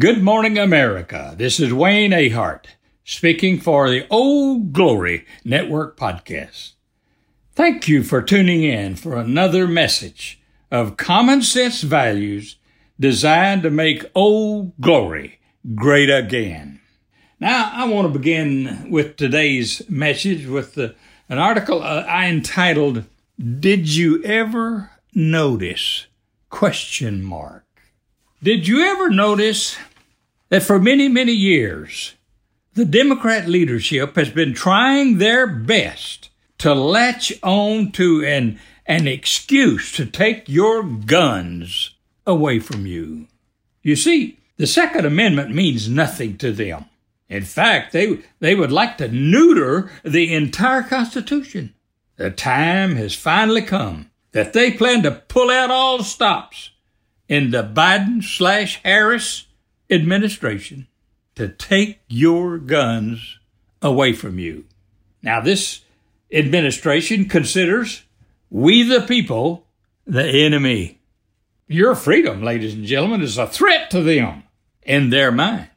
Good morning, America. This is Wayne Ahart speaking for the Old Glory Network podcast. Thank you for tuning in for another message of common sense values designed to make Old Glory great again. Now, I want to begin with today's message with the, an article uh, I entitled, Did You Ever Notice? Question mark. Did you ever notice that for many, many years, the Democrat leadership has been trying their best to latch on to an, an excuse to take your guns away from you? You see, the Second Amendment means nothing to them. In fact, they, they would like to neuter the entire Constitution. The time has finally come that they plan to pull out all stops in the Biden slash Harris administration to take your guns away from you. Now, this administration considers we the people the enemy. Your freedom, ladies and gentlemen, is a threat to them in their mind.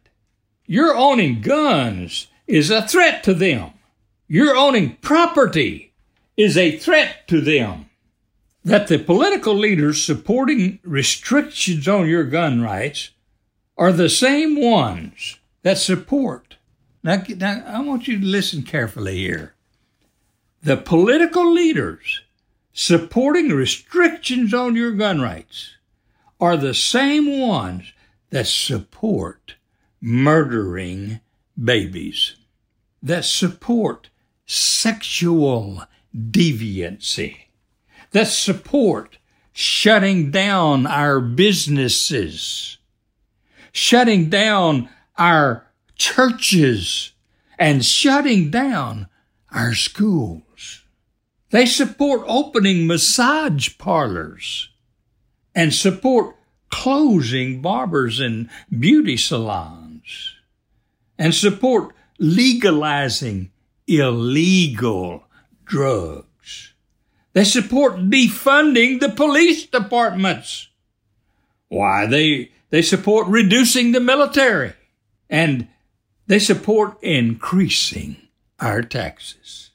Your owning guns is a threat to them. Your owning property is a threat to them that the political leaders supporting restrictions on your gun rights are the same ones that support. Now, now, I want you to listen carefully here. The political leaders supporting restrictions on your gun rights are the same ones that support murdering babies, that support sexual deviancy that support shutting down our businesses, shutting down our churches, and shutting down our schools. They support opening massage parlors and support closing barbers and beauty salons and support legalizing illegal drugs. They support defunding the police departments. Why, they, they support reducing the military and they support increasing our taxes.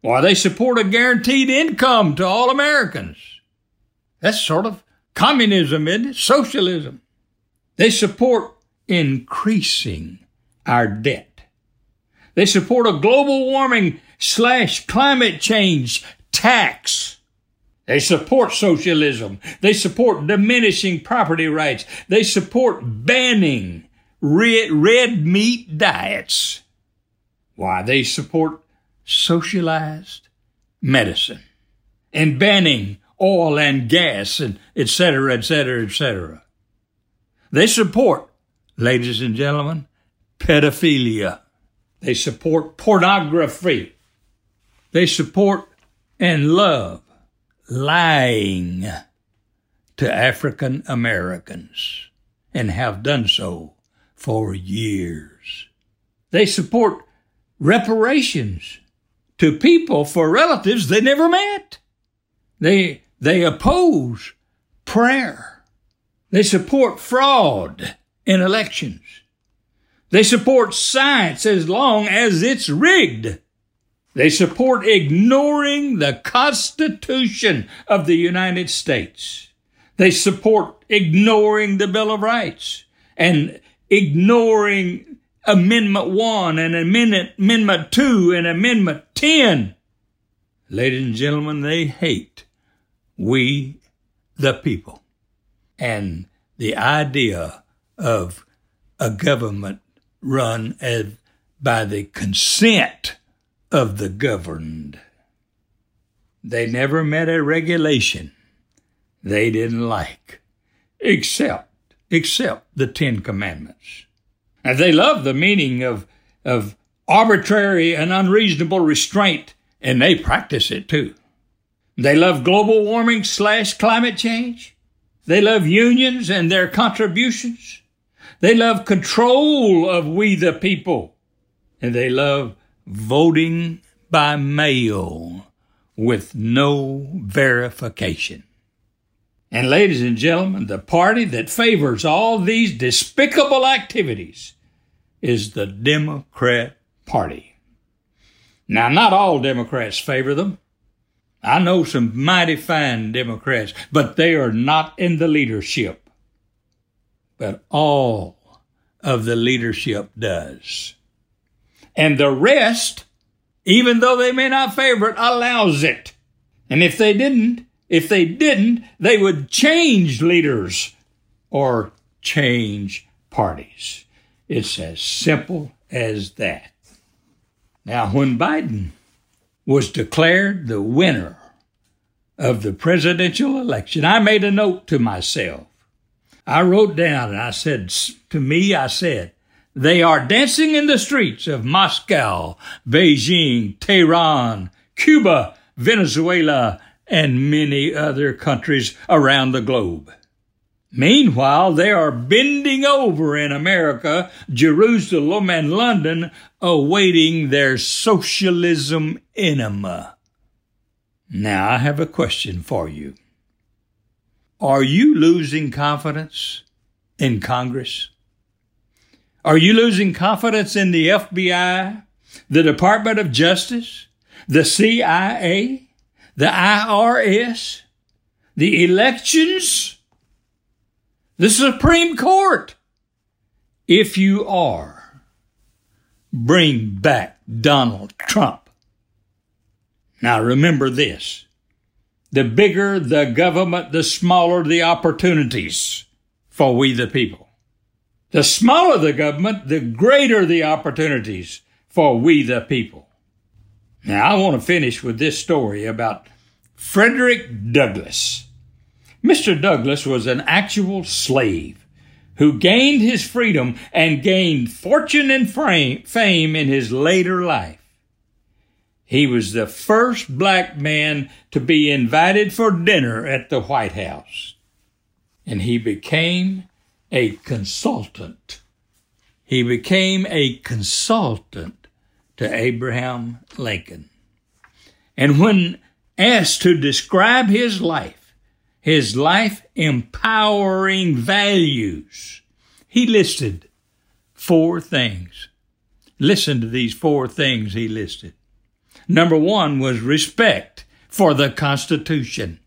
Why, they support a guaranteed income to all Americans. That's sort of communism, isn't it? Socialism. They support increasing our debt. They support a global warming slash climate change tax. They support socialism. They support diminishing property rights. They support banning red, red meat diets. Why? They support socialized medicine and banning oil and gas and et cetera, et cetera, et cetera. They support, ladies and gentlemen, pedophilia. They support pornography. They support and love lying to African Americans and have done so for years. They support reparations to people for relatives they never met. They, they oppose prayer. They support fraud in elections. They support science as long as it's rigged. They support ignoring the Constitution of the United States. They support ignoring the Bill of Rights and ignoring Amendment 1 and Amendment, Amendment 2 and Amendment 10. Ladies and gentlemen, they hate we, the people, and the idea of a government run as by the consent of the governed. They never met a regulation they didn't like, except, except the Ten Commandments. And they love the meaning of, of arbitrary and unreasonable restraint, and they practice it too. They love global warming slash climate change. They love unions and their contributions. They love control of we the people. And they love voting by mail with no verification. And ladies and gentlemen, the party that favors all these despicable activities is the Democrat Party. Now, not all Democrats favor them. I know some mighty fine Democrats, but they are not in the leadership. But all of the leadership does. And the rest, even though they may not favor it, allows it. And if they didn't, if they didn't, they would change leaders or change parties. It's as simple as that. Now, when Biden was declared the winner of the presidential election, I made a note to myself. I wrote down and I said, to me, I said, they are dancing in the streets of Moscow, Beijing, Tehran, Cuba, Venezuela, and many other countries around the globe. Meanwhile, they are bending over in America, Jerusalem, and London, awaiting their socialism enema. Now, I have a question for you. Are you losing confidence in Congress? Are you losing confidence in the FBI, the Department of Justice, the CIA? the IRS, the elections, the Supreme Court. If you are, bring back Donald Trump. Now remember this. The bigger the government, the smaller the opportunities for we the people. The smaller the government, the greater the opportunities for we the people. Now, I want to finish with this story about Frederick Douglass. Mr. Douglass was an actual slave who gained his freedom and gained fortune and fame in his later life. He was the first black man to be invited for dinner at the White House. And he became a consultant. He became a consultant to Abraham Lincoln. And when asked to describe his life, his life empowering values, he listed four things. Listen to these four things he listed. Number one was respect for the Constitution.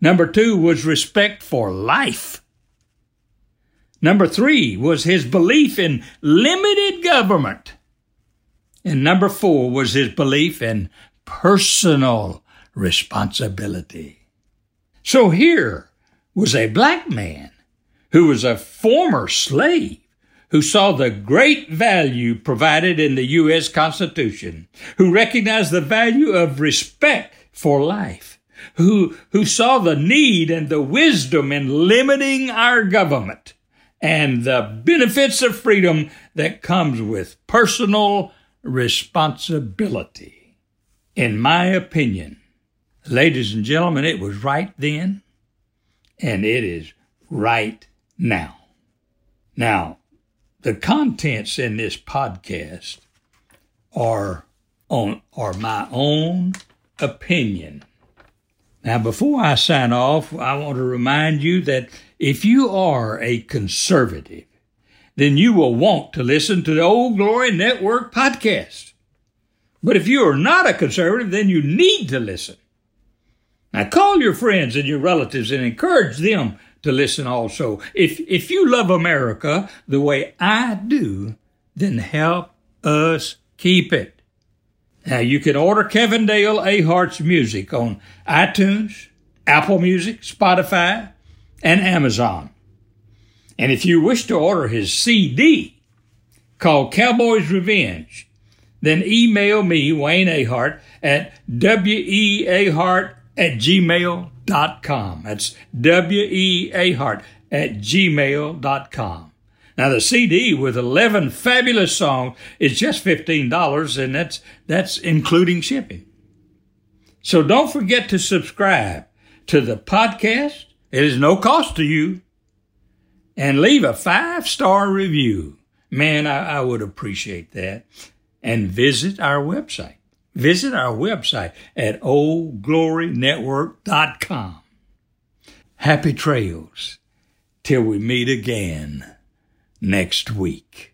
Number two was respect for life. Number three was his belief in limited government. And number four was his belief in personal responsibility. So here was a black man who was a former slave who saw the great value provided in the U.S. Constitution, who recognized the value of respect for life, who, who saw the need and the wisdom in limiting our government and the benefits of freedom that comes with personal responsibility. In my opinion, ladies and gentlemen, it was right then and it is right now. Now, the contents in this podcast are on are my own opinion. Now, before I sign off, I want to remind you that if you are a conservative, then you will want to listen to the Old Glory Network podcast. But if you are not a conservative, then you need to listen. Now call your friends and your relatives and encourage them to listen also. If, if you love America the way I do, then help us keep it. Now you can order Kevin Dale Ahart's music on iTunes, Apple Music, Spotify, and Amazon. And if you wish to order his CD called Cowboy's Revenge, then email me, Wayne Ahart, at weahart at gmail.com. That's weahart at gmail.com. Now the CD with 11 fabulous songs is just $15 and that's, that's including shipping. So don't forget to subscribe to the podcast. It is no cost to you and leave a five star review. Man, I, I would appreciate that. And visit our website. Visit our website at oldglorynetwork.com. happy trails till we meet again next week.